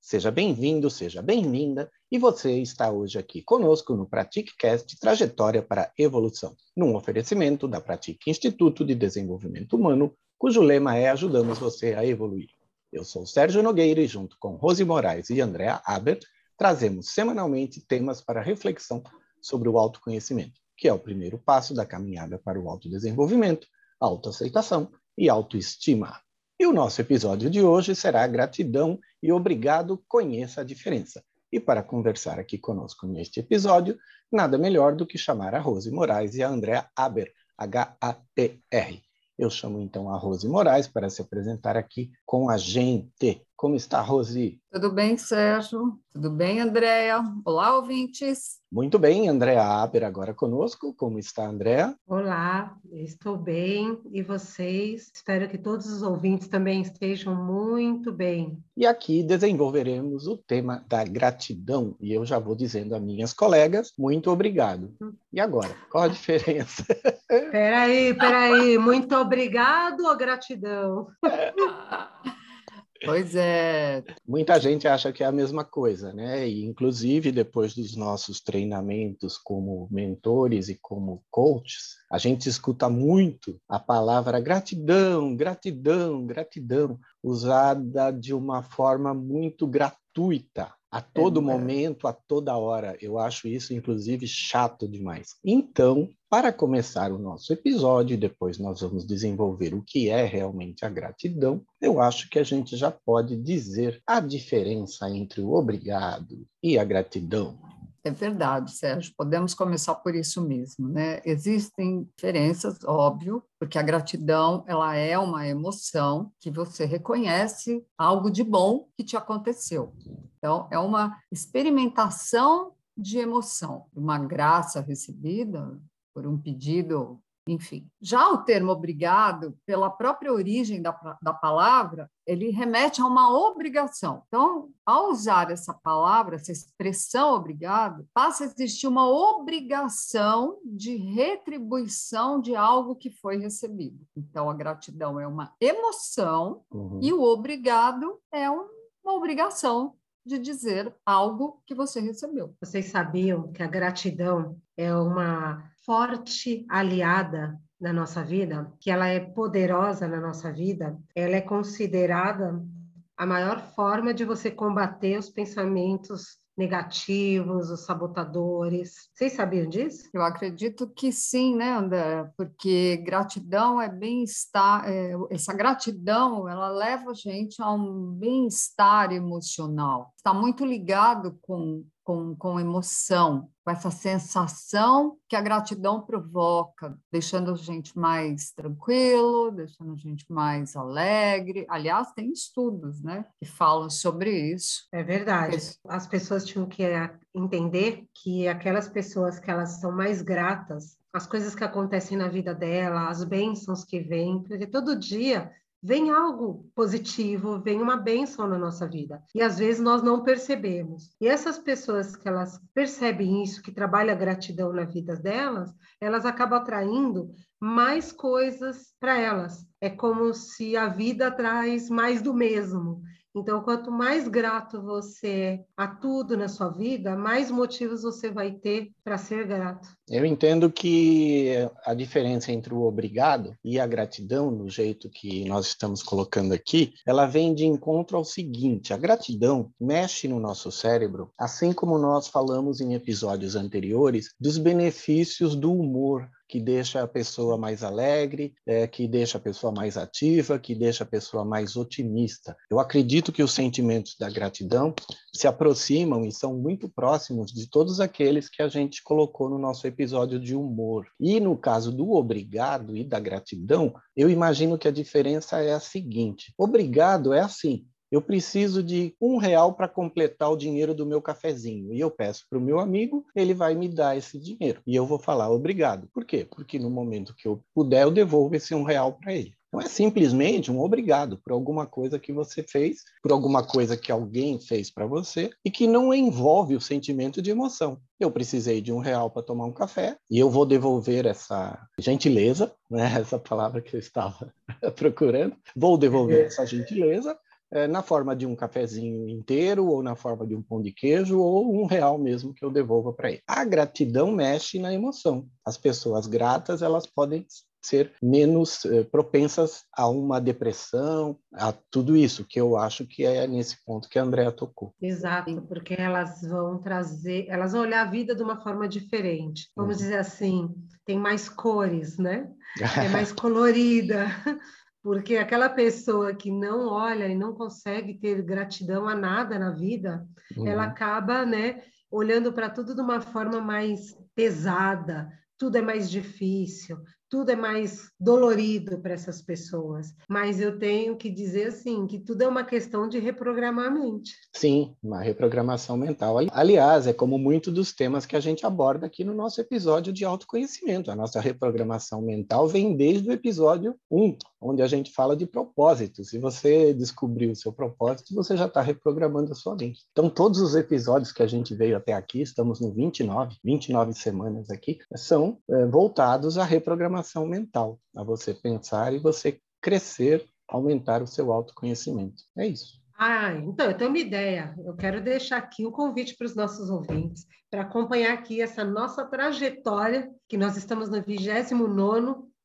Seja bem-vindo, seja bem-vinda, e você está hoje aqui conosco no PratiqueCast Trajetória para a Evolução, num oferecimento da Pratique Instituto de Desenvolvimento Humano, cujo lema é Ajudamos você a evoluir. Eu sou Sérgio Nogueira e junto com Rose Moraes e Andréa Aber, trazemos semanalmente temas para reflexão sobre o autoconhecimento, que é o primeiro passo da caminhada para o autodesenvolvimento, autoaceitação e autoestima. E o nosso episódio de hoje será Gratidão e Obrigado, Conheça a Diferença. E para conversar aqui conosco neste episódio, nada melhor do que chamar a Rose Moraes e a Andrea Aber, H-A-P-R. Eu chamo então a Rose Moraes para se apresentar aqui com a gente. Como está, Rose? Tudo bem, Sérgio? Tudo bem, Andréa? Olá, ouvintes. Muito bem, Andréa Aber agora conosco. Como está, Andréa? Olá, estou bem. E vocês? Espero que todos os ouvintes também estejam muito bem. E aqui desenvolveremos o tema da gratidão. E eu já vou dizendo a minhas colegas, muito obrigado. E agora, qual a diferença? Peraí, peraí. Muito obrigado ou gratidão? Pois é. Muita gente acha que é a mesma coisa, né? E, inclusive, depois dos nossos treinamentos como mentores e como coaches, a gente escuta muito a palavra gratidão, gratidão, gratidão, usada de uma forma muito gratuita a todo é, momento, a toda hora. Eu acho isso, inclusive, chato demais. Então, para começar o nosso episódio, depois nós vamos desenvolver o que é realmente a gratidão, eu acho que a gente já pode dizer a diferença entre o obrigado e a gratidão. É verdade, Sérgio. Podemos começar por isso mesmo, né? Existem diferenças, óbvio, porque a gratidão ela é uma emoção que você reconhece algo de bom que te aconteceu. Então, é uma experimentação de emoção, uma graça recebida por um pedido enfim. Já o termo obrigado, pela própria origem da, da palavra, ele remete a uma obrigação. Então, ao usar essa palavra, essa expressão obrigado, passa a existir uma obrigação de retribuição de algo que foi recebido. Então, a gratidão é uma emoção uhum. e o obrigado é um, uma obrigação de dizer algo que você recebeu. Vocês sabiam que a gratidão é uma forte aliada na nossa vida, que ela é poderosa na nossa vida, ela é considerada a maior forma de você combater os pensamentos negativos, os sabotadores. Vocês sabiam disso? Eu acredito que sim, né, André? Porque gratidão é bem-estar, é, essa gratidão, ela leva a gente a um bem-estar emocional. Está muito ligado com com, com emoção, com essa sensação que a gratidão provoca, deixando a gente mais tranquilo, deixando a gente mais alegre. Aliás, tem estudos né, que falam sobre isso. É verdade. As pessoas tinham que entender que aquelas pessoas que elas são mais gratas, as coisas que acontecem na vida dela, as bênçãos que vêm, porque todo dia vem algo positivo, vem uma bênção na nossa vida. E às vezes nós não percebemos. E essas pessoas que elas percebem isso, que trabalham a gratidão na vida delas, elas acabam atraindo mais coisas para elas. É como se a vida traz mais do mesmo. Então, quanto mais grato você é a tudo na sua vida, mais motivos você vai ter para ser grato. Eu entendo que a diferença entre o obrigado e a gratidão, no jeito que nós estamos colocando aqui, ela vem de encontro ao seguinte: a gratidão mexe no nosso cérebro, assim como nós falamos em episódios anteriores dos benefícios do humor, que deixa a pessoa mais alegre, é, que deixa a pessoa mais ativa, que deixa a pessoa mais otimista. Eu acredito que os sentimentos da gratidão se aproximam e são muito próximos de todos aqueles que a gente colocou no nosso episódio de humor. E no caso do obrigado e da gratidão, eu imagino que a diferença é a seguinte: obrigado é assim, eu preciso de um real para completar o dinheiro do meu cafezinho. E eu peço para o meu amigo, ele vai me dar esse dinheiro. E eu vou falar obrigado. Por quê? Porque no momento que eu puder, eu devolvo esse um real para ele. Então é simplesmente um obrigado por alguma coisa que você fez, por alguma coisa que alguém fez para você e que não envolve o sentimento de emoção. Eu precisei de um real para tomar um café e eu vou devolver essa gentileza, né? essa palavra que eu estava procurando, vou devolver essa gentileza é, na forma de um cafezinho inteiro, ou na forma de um pão de queijo, ou um real mesmo que eu devolva para ele. A gratidão mexe na emoção. As pessoas gratas, elas podem ser menos eh, propensas a uma depressão, a tudo isso, que eu acho que é nesse ponto que a Andrea tocou. Exato, porque elas vão trazer, elas vão olhar a vida de uma forma diferente. Vamos uhum. dizer assim, tem mais cores, né? É mais colorida. Porque aquela pessoa que não olha e não consegue ter gratidão a nada na vida, uhum. ela acaba, né, olhando para tudo de uma forma mais pesada, tudo é mais difícil, tudo é mais dolorido para essas pessoas. Mas eu tenho que dizer assim que tudo é uma questão de reprogramar a mente. Sim, uma reprogramação mental. Aliás, é como muito dos temas que a gente aborda aqui no nosso episódio de autoconhecimento. A nossa reprogramação mental vem desde o episódio 1, onde a gente fala de propósito. Se você descobrir o seu propósito, você já está reprogramando a sua mente. Então, todos os episódios que a gente veio até aqui, estamos no 29, 29 semanas aqui, são é, voltados à reprogramação mental, a você pensar e você crescer, aumentar o seu autoconhecimento. É isso. Ah, então eu tenho uma ideia. Eu quero deixar aqui um convite para os nossos ouvintes para acompanhar aqui essa nossa trajetória, que nós estamos no 29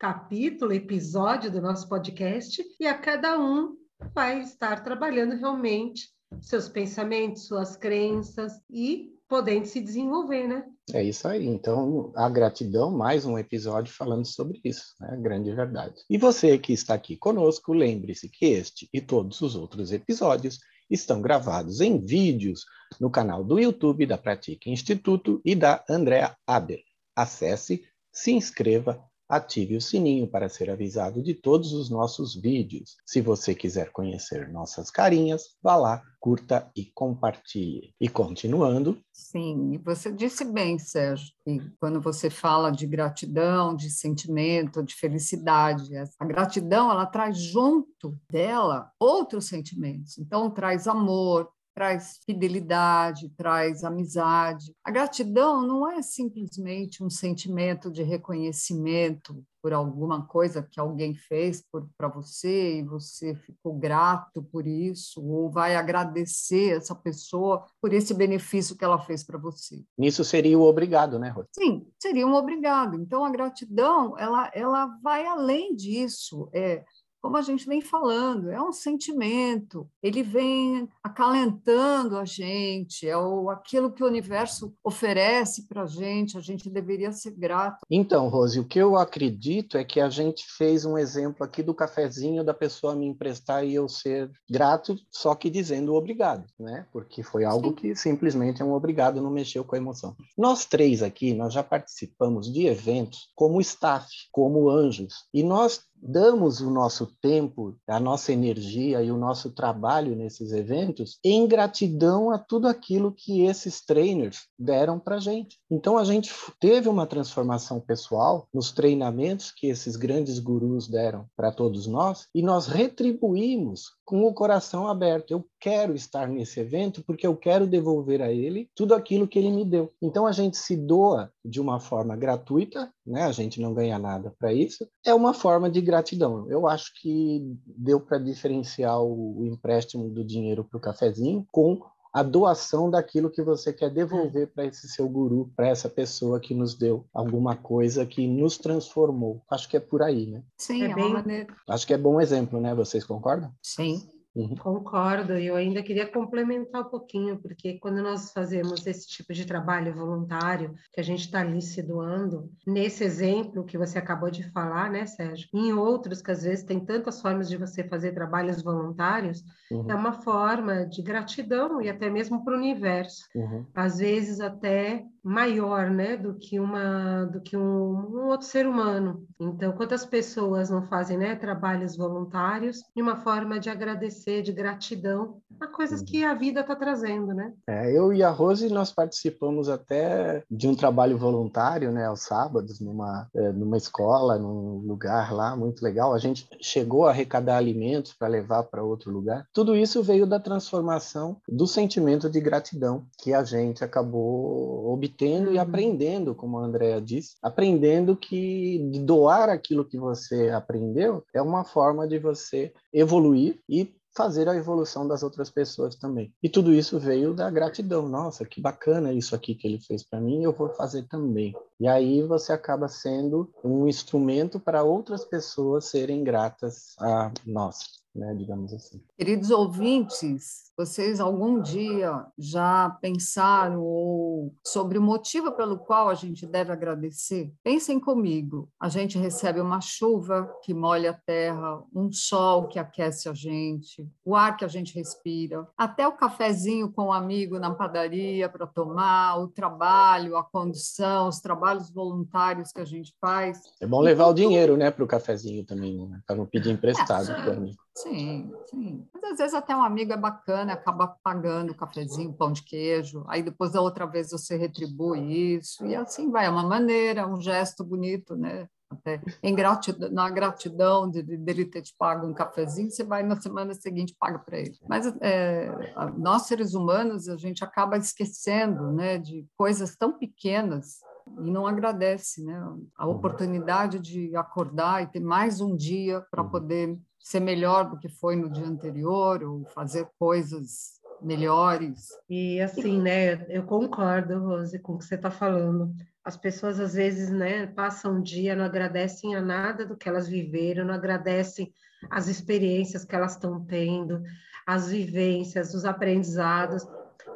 capítulo, episódio do nosso podcast, e a cada um vai estar trabalhando realmente seus pensamentos, suas crenças e podendo se desenvolver, né? É isso aí. Então, a gratidão, mais um episódio falando sobre isso, né? Grande verdade. E você que está aqui conosco, lembre-se que este e todos os outros episódios estão gravados em vídeos no canal do YouTube da Pratique Instituto e da Andrea Aber. Acesse, se inscreva ative o sininho para ser avisado de todos os nossos vídeos. Se você quiser conhecer nossas carinhas, vá lá, curta e compartilhe. E continuando. Sim, você disse bem, Sérgio, que quando você fala de gratidão, de sentimento, de felicidade, a gratidão ela traz junto dela outros sentimentos. Então traz amor, traz fidelidade, traz amizade. A gratidão não é simplesmente um sentimento de reconhecimento por alguma coisa que alguém fez para você e você ficou grato por isso, ou vai agradecer essa pessoa por esse benefício que ela fez para você. Isso seria o obrigado, né, Rô? Sim, seria um obrigado. Então, a gratidão, ela, ela vai além disso. É, como a gente vem falando, é um sentimento, ele vem acalentando a gente, é o, aquilo que o universo oferece para a gente, a gente deveria ser grato. Então, Rose, o que eu acredito é que a gente fez um exemplo aqui do cafezinho da pessoa me emprestar e eu ser grato, só que dizendo obrigado, né? Porque foi algo Sim. que simplesmente é um obrigado, não mexeu com a emoção. Nós três aqui, nós já participamos de eventos como staff, como anjos, e nós damos o nosso tempo, a nossa energia e o nosso trabalho nesses eventos em gratidão a tudo aquilo que esses trainers deram para gente. Então a gente teve uma transformação pessoal nos treinamentos que esses grandes gurus deram para todos nós e nós retribuímos com o coração aberto. Eu quero estar nesse evento porque eu quero devolver a ele tudo aquilo que ele me deu. Então a gente se doa de uma forma gratuita, né? A gente não ganha nada para isso. É uma forma de gratidão. Eu acho que deu para diferenciar o, empréstimo do dinheiro para o cafezinho com a doação daquilo que você quer devolver para esse seu guru, para essa pessoa que nos deu alguma coisa que nos transformou. Acho que é por aí, né? Sim, é, é bem... maneira. Acho que é bom exemplo, né? Vocês concordam? Sim. Uhum. Concordo, e eu ainda queria complementar um pouquinho, porque quando nós fazemos esse tipo de trabalho voluntário, que a gente está ali se doando, nesse exemplo que você acabou de falar, né, Sérgio? Em outros, que às vezes tem tantas formas de você fazer trabalhos voluntários, uhum. é uma forma de gratidão e até mesmo para o universo. Uhum. Às vezes até maior, né, do que uma do que um, um, outro ser humano. Então, quantas pessoas não fazem, né, trabalhos voluntários de uma forma de agradecer, de gratidão a coisas que a vida está trazendo, né? É, eu e a Rose nós participamos até de um trabalho voluntário, né, aos sábados numa é, numa escola, num lugar lá muito legal. A gente chegou a arrecadar alimentos para levar para outro lugar. Tudo isso veio da transformação do sentimento de gratidão que a gente acabou obtendo uhum. e aprendendo, como a Andrea disse, aprendendo que doar aquilo que você aprendeu é uma forma de você evoluir e fazer a evolução das outras pessoas também. E tudo isso veio da gratidão. Nossa, que bacana isso aqui que ele fez para mim, eu vou fazer também. E aí você acaba sendo um instrumento para outras pessoas serem gratas a nós né, digamos assim. Queridos ouvintes, vocês algum dia já pensaram ou sobre o motivo pelo qual a gente deve agradecer? Pensem comigo. A gente recebe uma chuva que molha a terra, um sol que aquece a gente, o ar que a gente respira, até o cafezinho com o um amigo na padaria para tomar, o trabalho, a condução, os trabalhos voluntários que a gente faz. É bom levar o dinheiro, né, para o cafezinho também, né? para não pedir emprestado é, para mim. Sim, sim. Mas às vezes até um amigo é bacana, acaba pagando o cafezinho, pão de queijo, aí depois da outra vez você retribui isso, e assim vai, é uma maneira, um gesto bonito, né? Até em gratidão, na gratidão de, de, dele ter te pago um cafezinho, você vai na semana seguinte paga para ele. Mas é, nós seres humanos a gente acaba esquecendo, né, de coisas tão pequenas e não agradece, né? A oportunidade de acordar e ter mais um dia para uhum. poder ser melhor do que foi no dia anterior ou fazer coisas melhores. E assim, né, eu concordo, Rose, com o que você está falando. As pessoas às vezes, né, passam um dia, não agradecem a nada do que elas viveram, não agradecem as experiências que elas estão tendo, as vivências, os aprendizados,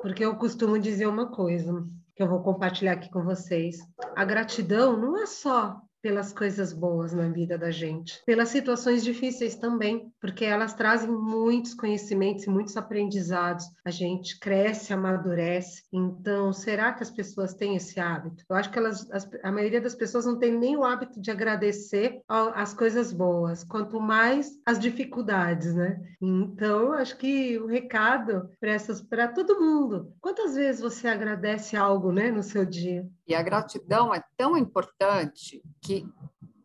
porque eu costumo dizer uma coisa que eu vou compartilhar aqui com vocês. A gratidão não é só pelas coisas boas na vida da gente, pelas situações difíceis também, porque elas trazem muitos conhecimentos e muitos aprendizados. A gente cresce, amadurece. Então, será que as pessoas têm esse hábito? Eu acho que elas, as, a maioria das pessoas não tem nem o hábito de agradecer as coisas boas, quanto mais as dificuldades, né? Então, acho que o recado para essas, para todo mundo. Quantas vezes você agradece algo, né, no seu dia? E a gratidão é tão importante que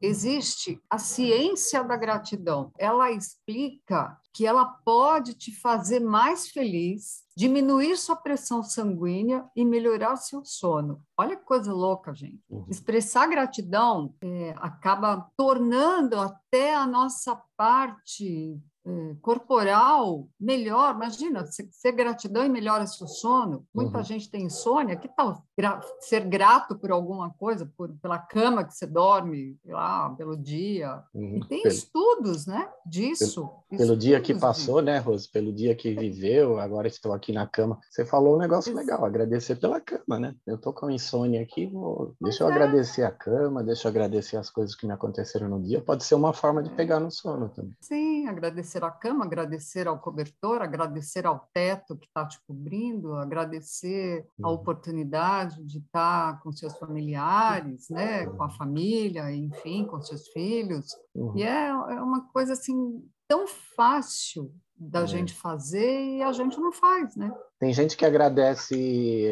existe a ciência da gratidão. Ela explica que ela pode te fazer mais feliz, diminuir sua pressão sanguínea e melhorar seu sono. Olha que coisa louca, gente. Uhum. Expressar gratidão é, acaba tornando até a nossa parte é, corporal melhor. Imagina, ser gratidão e melhora seu sono. Muita uhum. gente tem insônia. Que tal gra ser grato por alguma coisa, por, pela cama que você dorme, lá, pelo dia? Uhum. E tem pelo, estudos, né, disso. Pelo, pelo dia que passou, né, Rose? Pelo dia que viveu, agora estou aqui na cama. Você falou um negócio legal, agradecer pela cama, né? Eu tô com insônia aqui, vou... deixa eu é. agradecer a cama, deixa eu agradecer as coisas que me aconteceram no dia. Pode ser uma forma de é. pegar no sono também. Sim, agradecer a cama, agradecer ao cobertor, agradecer ao teto que está te cobrindo, agradecer uhum. a oportunidade de estar com seus familiares, né, com a família, enfim, com seus filhos. Uhum. E é, é uma coisa assim tão fácil da é. gente fazer e a gente não faz, né? Tem gente que agradece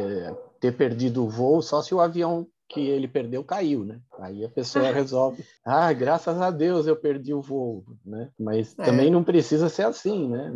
ter perdido o voo só se o avião que ele perdeu caiu, né? Aí a pessoa resolve, ah, graças a Deus eu perdi o voo, né? Mas é. também não precisa ser assim, né?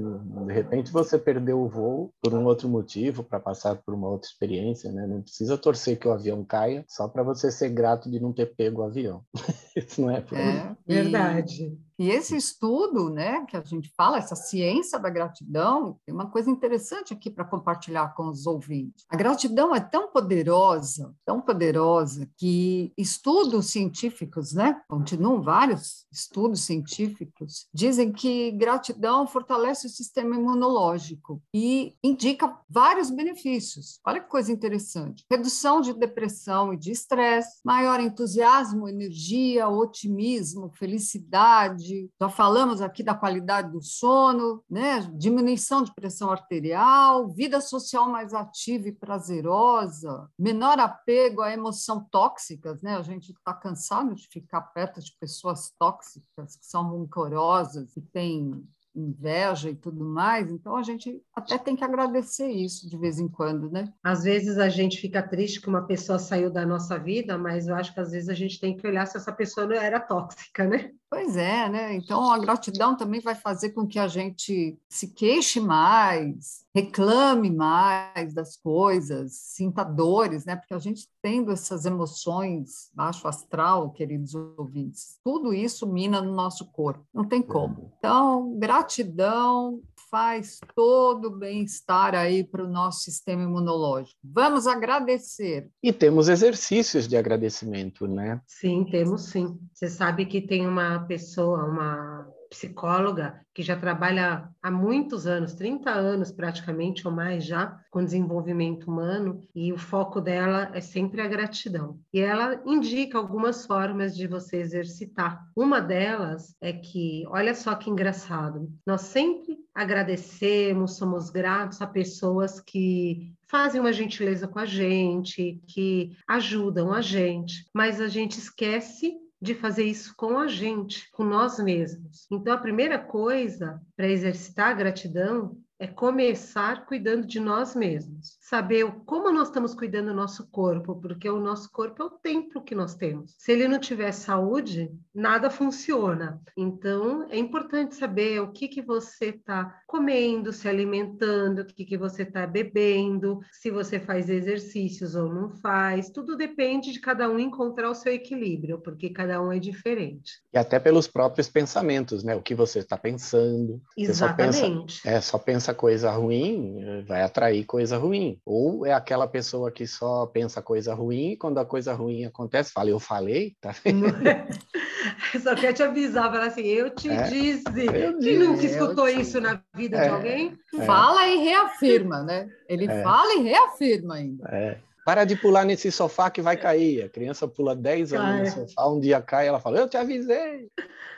De repente você perdeu o voo por um outro motivo, para passar por uma outra experiência, né? Não precisa torcer que o avião caia só para você ser grato de não ter pego o avião. Isso não é, é verdade. E esse estudo, né, que a gente fala, essa ciência da gratidão, tem uma coisa interessante aqui para compartilhar com os ouvintes. A gratidão é tão poderosa, tão poderosa, que estudos científicos, né, continuam vários estudos científicos, dizem que gratidão fortalece o sistema imunológico e indica vários benefícios. Olha que coisa interessante. Redução de depressão e de estresse, maior entusiasmo, energia, otimismo, felicidade, já falamos aqui da qualidade do sono, né? diminuição de pressão arterial, vida social mais ativa e prazerosa, menor apego a emoções tóxicas, né? A gente está cansado de ficar perto de pessoas tóxicas, que são rancorosas, que têm inveja e tudo mais, então a gente até tem que agradecer isso de vez em quando, né? Às vezes a gente fica triste que uma pessoa saiu da nossa vida, mas eu acho que às vezes a gente tem que olhar se essa pessoa não era tóxica, né? Pois é, né? Então a gratidão também vai fazer com que a gente se queixe mais, reclame mais das coisas, sinta dores, né? Porque a gente tendo essas emoções baixo astral, queridos ouvintes, tudo isso mina no nosso corpo, não tem como. Então, gratidão faz todo o bem-estar aí para o nosso sistema imunológico. Vamos agradecer. E temos exercícios de agradecimento, né? Sim, temos sim. Você sabe que tem uma pessoa, uma psicóloga que já trabalha há muitos anos, 30 anos praticamente ou mais já, com desenvolvimento humano, e o foco dela é sempre a gratidão. E ela indica algumas formas de você exercitar. Uma delas é que, olha só que engraçado, nós sempre agradecemos, somos gratos a pessoas que fazem uma gentileza com a gente, que ajudam a gente, mas a gente esquece de fazer isso com a gente, com nós mesmos. Então, a primeira coisa para exercitar a gratidão é começar cuidando de nós mesmos. Saber como nós estamos cuidando do nosso corpo, porque o nosso corpo é o templo que nós temos. Se ele não tiver saúde, nada funciona. Então, é importante saber o que, que você está comendo, se alimentando, o que, que você está bebendo, se você faz exercícios ou não faz. Tudo depende de cada um encontrar o seu equilíbrio, porque cada um é diferente. E até pelos próprios pensamentos, né? O que você está pensando. Exatamente. Você só pensa, é, só pensa coisa ruim, vai atrair coisa ruim. Ou é aquela pessoa que só pensa coisa ruim e quando a coisa ruim acontece, fala, eu falei, tá Só quer te avisar, falar assim, eu te é, disse. Eu Quem nunca escutou isso na vida é, de alguém? É. Fala e reafirma, né? Ele é. fala e reafirma ainda. É. Para de pular nesse sofá que vai cair. A criança pula 10 anos no sofá, um dia cai, ela fala, eu te avisei.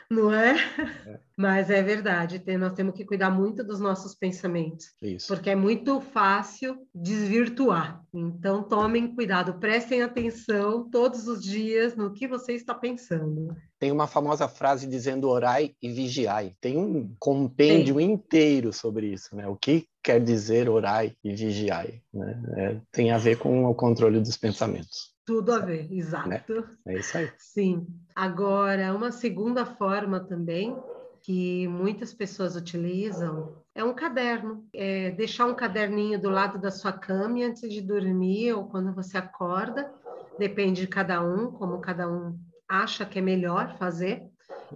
Não é? é. Mas é verdade, nós temos que cuidar muito dos nossos pensamentos. Isso. Porque é muito fácil desvirtuar. Então, tomem cuidado, prestem atenção todos os dias no que você está pensando. Tem uma famosa frase dizendo orai e vigiai. Tem um compêndio inteiro sobre isso, né? O que quer dizer orai e vigiai? Né? É, tem a ver com o controle dos pensamentos. Tudo a ver, exato. Né? É isso aí. Sim. Agora, uma segunda forma também que muitas pessoas utilizam é um caderno. É deixar um caderninho do lado da sua cama antes de dormir ou quando você acorda. Depende de cada um, como cada um acha que é melhor fazer.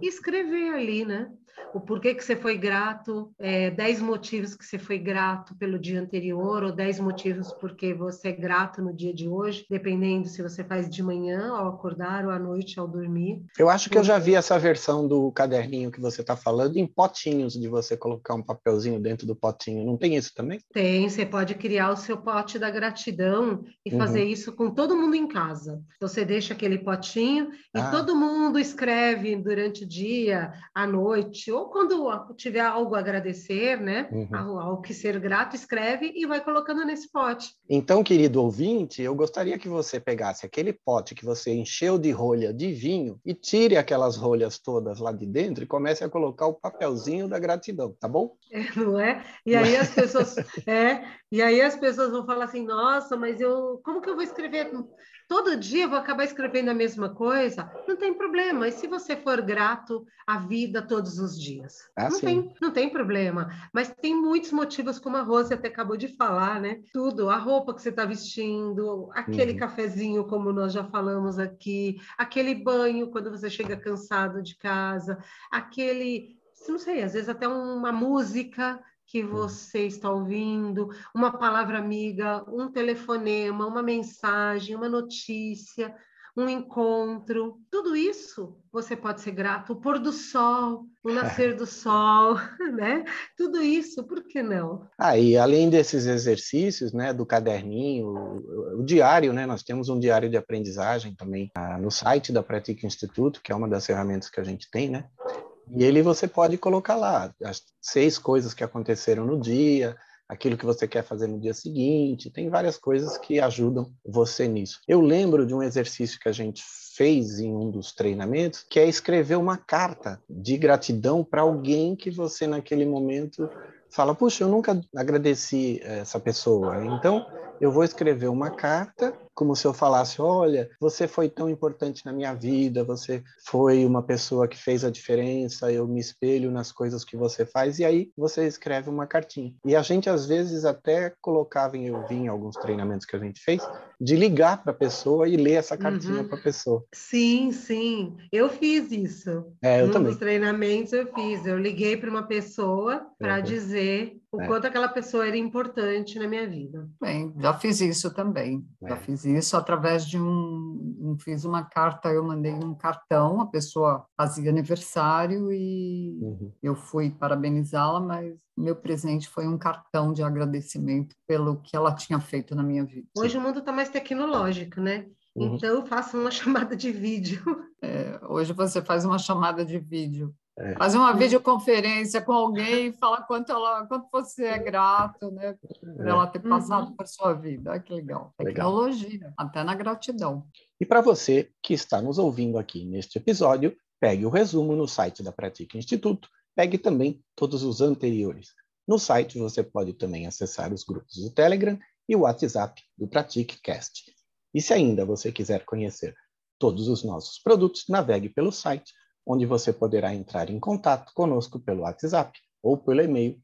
E escrever ali, né? O porquê que você foi grato, é, dez motivos que você foi grato pelo dia anterior, ou dez motivos porque você é grato no dia de hoje, dependendo se você faz de manhã ao acordar ou à noite ao dormir. Eu acho que eu já vi essa versão do caderninho que você está falando em potinhos, de você colocar um papelzinho dentro do potinho. Não tem isso também? Tem, você pode criar o seu pote da gratidão e uhum. fazer isso com todo mundo em casa. Então, você deixa aquele potinho e ah. todo mundo escreve durante o dia, à noite, ou quando tiver algo a agradecer, né? Uhum. Ao, ao, que ser grato, escreve e vai colocando nesse pote. Então, querido ouvinte, eu gostaria que você pegasse aquele pote que você encheu de rolha de vinho e tire aquelas rolhas todas lá de dentro e comece a colocar o papelzinho da gratidão, tá bom? É, não é? E aí as pessoas, é, e aí as pessoas vão falar assim, nossa, mas eu, como que eu vou escrever? Todo dia eu vou acabar escrevendo a mesma coisa, não tem problema. E se você for grato à vida todos os dias? Ah, não, sim. tem, não tem problema. Mas tem muitos motivos, como a Rose até acabou de falar, né? Tudo, a roupa que você está vestindo, aquele uhum. cafezinho, como nós já falamos aqui, aquele banho quando você chega cansado de casa, aquele não sei, às vezes até uma música que hum. você está ouvindo, uma palavra amiga, um telefonema, uma mensagem, uma notícia, um encontro, tudo isso você pode ser grato. O pôr do sol, o nascer do sol, né? Tudo isso, por que não? Ah, e além desses exercícios, né, do caderninho, o, o diário, né, nós temos um diário de aprendizagem também ah, no site da Pratica Instituto, que é uma das ferramentas que a gente tem, né? E ele você pode colocar lá as seis coisas que aconteceram no dia, aquilo que você quer fazer no dia seguinte, tem várias coisas que ajudam você nisso. Eu lembro de um exercício que a gente fez em um dos treinamentos, que é escrever uma carta de gratidão para alguém que você naquele momento fala, puxa, eu nunca agradeci essa pessoa. Então, eu vou escrever uma carta, como se eu falasse: olha, você foi tão importante na minha vida, você foi uma pessoa que fez a diferença, eu me espelho nas coisas que você faz, e aí você escreve uma cartinha. E a gente, às vezes, até colocava, em, eu vi em alguns treinamentos que a gente fez, de ligar para a pessoa e ler essa cartinha uhum. para a pessoa. Sim, sim. Eu fiz isso. É, eu um também. dos treinamentos eu fiz. Eu liguei para uma pessoa para uhum. dizer o é. quanto aquela pessoa era importante na minha vida. Bem, já fiz isso também. É. Já fiz isso através de um, fiz uma carta, eu mandei um cartão, a pessoa fazia aniversário e uhum. eu fui parabenizá-la, mas meu presente foi um cartão de agradecimento pelo que ela tinha feito na minha vida. Hoje o mundo está mais tecnológico, né? Uhum. Então, faça uma chamada de vídeo. É, hoje você faz uma chamada de vídeo. É. Fazer uma videoconferência com alguém e falar quanto, ela, quanto você é grato né, por ela ter passado uhum. por sua vida. Olha que legal. Tecnologia, legal. até na gratidão. E para você que está nos ouvindo aqui neste episódio, pegue o resumo no site da Pratica Instituto, pegue também todos os anteriores. No site você pode também acessar os grupos do Telegram e o WhatsApp do PratiqueCast. E se ainda você quiser conhecer todos os nossos produtos, navegue pelo site onde você poderá entrar em contato conosco pelo WhatsApp ou pelo e-mail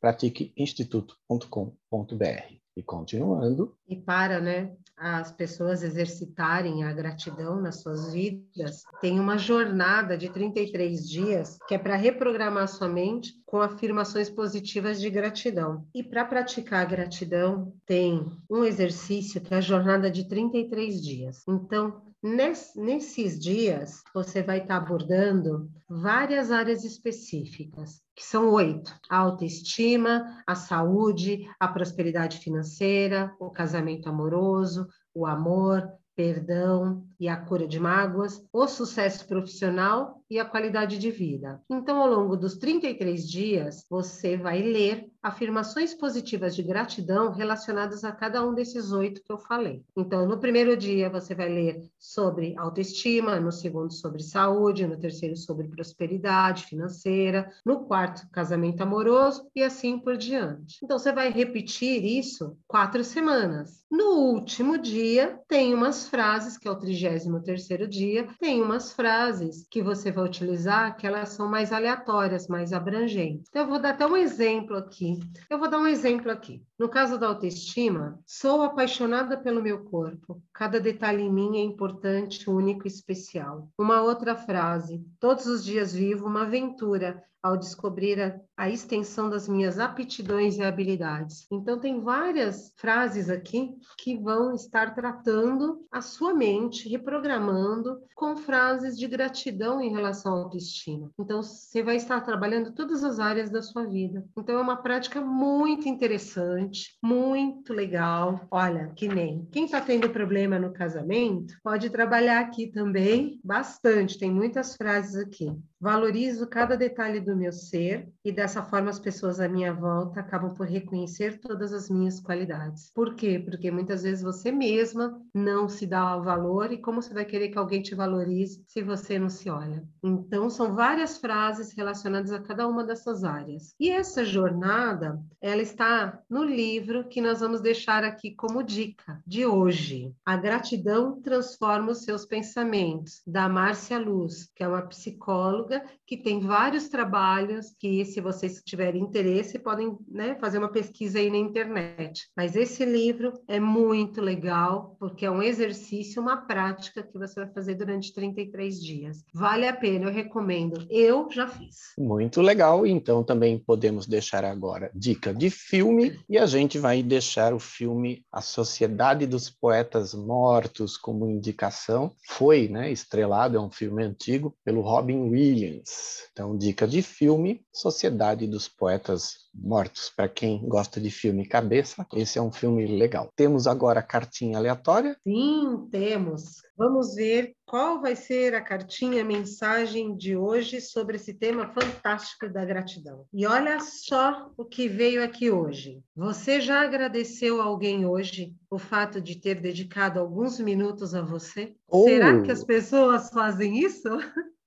contato@pratiqueinstituto.com.br. E continuando. E para, né, as pessoas exercitarem a gratidão nas suas vidas, tem uma jornada de 33 dias que é para reprogramar sua mente com afirmações positivas de gratidão. E para praticar a gratidão, tem um exercício que é a jornada de 33 dias. Então, nesses dias, você vai estar abordando várias áreas específicas, que são oito: a autoestima, a saúde, a prosperidade financeira, o casamento amoroso, o amor, perdão e a cura de mágoas, o sucesso profissional e a qualidade de vida. Então, ao longo dos 33 dias, você vai ler afirmações positivas de gratidão relacionadas a cada um desses oito que eu falei. Então, no primeiro dia, você vai ler sobre autoestima, no segundo, sobre saúde, no terceiro, sobre prosperidade financeira, no quarto, casamento amoroso e assim por diante. Então, você vai repetir isso quatro semanas. No último dia, tem umas frases, que é o 33 terceiro dia, tem umas frases que você vai utilizar que elas são mais aleatórias, mais abrangentes. Então, eu vou dar até um exemplo aqui eu vou dar um exemplo aqui. No caso da autoestima, sou apaixonada pelo meu corpo. Cada detalhe em mim é importante, único e especial. Uma outra frase: todos os dias vivo uma aventura ao descobrir a, a, extensão das minhas aptidões e habilidades. Então, tem várias frases aqui que vão estar tratando a sua mente, reprogramando com frases de gratidão em relação à autoestima. Então, você vai estar trabalhando todas as áreas da sua vida. Então, é uma prática muito interessante, muito legal. Olha, que nem quem está tendo problema no casamento pode trabalhar aqui também bastante. Tem muitas frases aqui. Valorizo cada detalhe do meu ser e dessa forma as pessoas à minha volta acabam por reconhecer todas as minhas qualidades. Por quê? Porque muitas vezes você mesma não se dá valor e como você vai querer que alguém te valorize se você não se olha? Então são várias frases relacionadas a cada uma dessas áreas. E essa jornada, ela está no livro que nós vamos deixar aqui como dica de hoje. A gratidão transforma os seus pensamentos, da Márcia Luz, que é uma psicóloga psicóloga, que tem vários trabalhos que, se vocês tiverem interesse, podem né, fazer uma pesquisa aí na internet. Mas esse livro é muito legal, porque é um exercício, uma prática que você vai fazer durante 33 dias. Vale a pena, eu recomendo. Eu já fiz. Muito legal. Então, também podemos deixar agora dica de filme, e a gente vai deixar o filme A Sociedade dos Poetas Mortos como indicação. Foi né, estrelado, é um filme antigo, pelo Robin Williams Williams. Então, dica de filme: Sociedade dos Poetas Mortos. Para quem gosta de filme cabeça, esse é um filme legal. Temos agora a cartinha aleatória? Sim, temos. Vamos ver qual vai ser a cartinha, a mensagem de hoje sobre esse tema fantástico da gratidão. E olha só o que veio aqui hoje. Você já agradeceu a alguém hoje o fato de ter dedicado alguns minutos a você? Oh. Será que as pessoas fazem isso?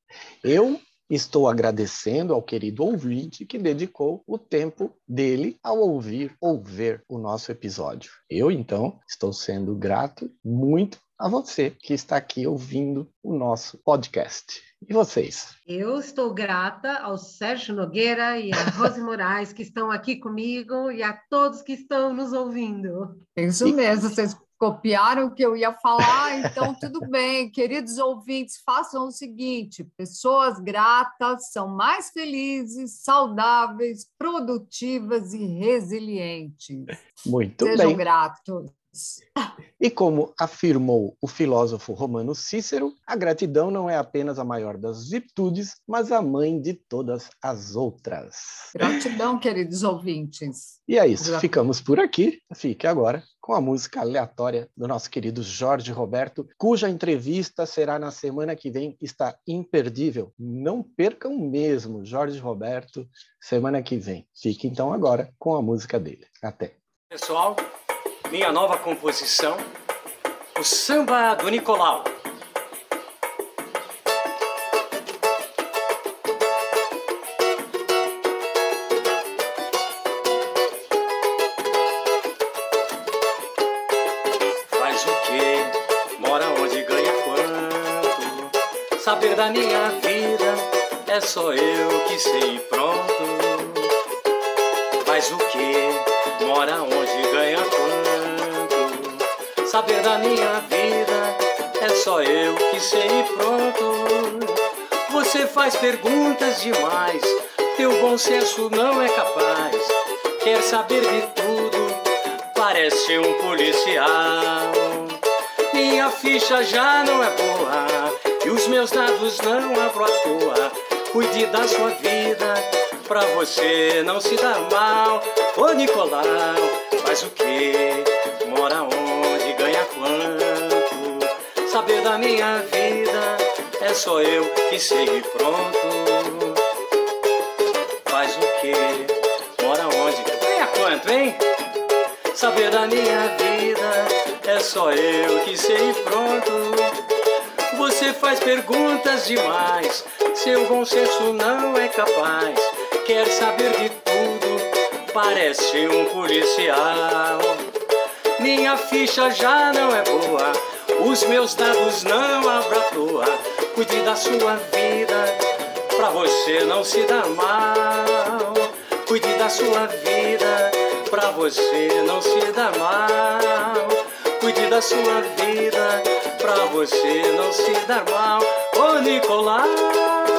Eu estou agradecendo ao querido ouvinte que dedicou o tempo dele ao ouvir ou ver o nosso episódio. Eu, então, estou sendo grato muito a você que está aqui ouvindo o nosso podcast. E vocês? Eu estou grata ao Sérgio Nogueira e a Rose Moraes que estão aqui comigo e a todos que estão nos ouvindo. Isso e... mesmo, vocês copiaram o que eu ia falar, então tudo bem. Queridos ouvintes, façam o seguinte: pessoas gratas são mais felizes, saudáveis, produtivas e resilientes. Muito Sejam bem. gratos. E como afirmou o filósofo romano Cícero, a gratidão não é apenas a maior das virtudes, mas a mãe de todas as outras. Gratidão, queridos ouvintes. E é isso, Gratidão. ficamos por aqui. Fique agora com a música aleatória do nosso querido Jorge Roberto, cuja entrevista será na semana que vem, está imperdível. Não percam mesmo, Jorge Roberto, semana que vem. Fique então agora com a música dele. Até. Pessoal, minha nova composição, o samba do Nicolau. Faz o quê? Mora onde ganha quanto? Saber da minha vida é só eu que sei pronto. Faz o quê? Mora onde ganha quanto? Saber da minha vida é só eu que sei e pronto. Você faz perguntas demais, teu bom senso não é capaz. Quer saber de tudo, parece um policial. Minha ficha já não é boa e os meus dados não abro à toa. Cuide da sua vida pra você não se dar mal. Ô Nicolau, faz o que? Saber da minha vida é só eu que sei e pronto. Faz o que? Mora onde? Ganha quanto, hein? Saber da minha vida é só eu que sei e pronto. Você faz perguntas demais, seu bom senso não é capaz. Quer saber de tudo, parece um policial. Minha ficha já não é boa, os meus dados não abro à toa. Cuide da sua vida, pra você não se dar mal. Cuide da sua vida, pra você não se dar mal. Cuide da sua vida, pra você não se dar mal. Ô Nicolau!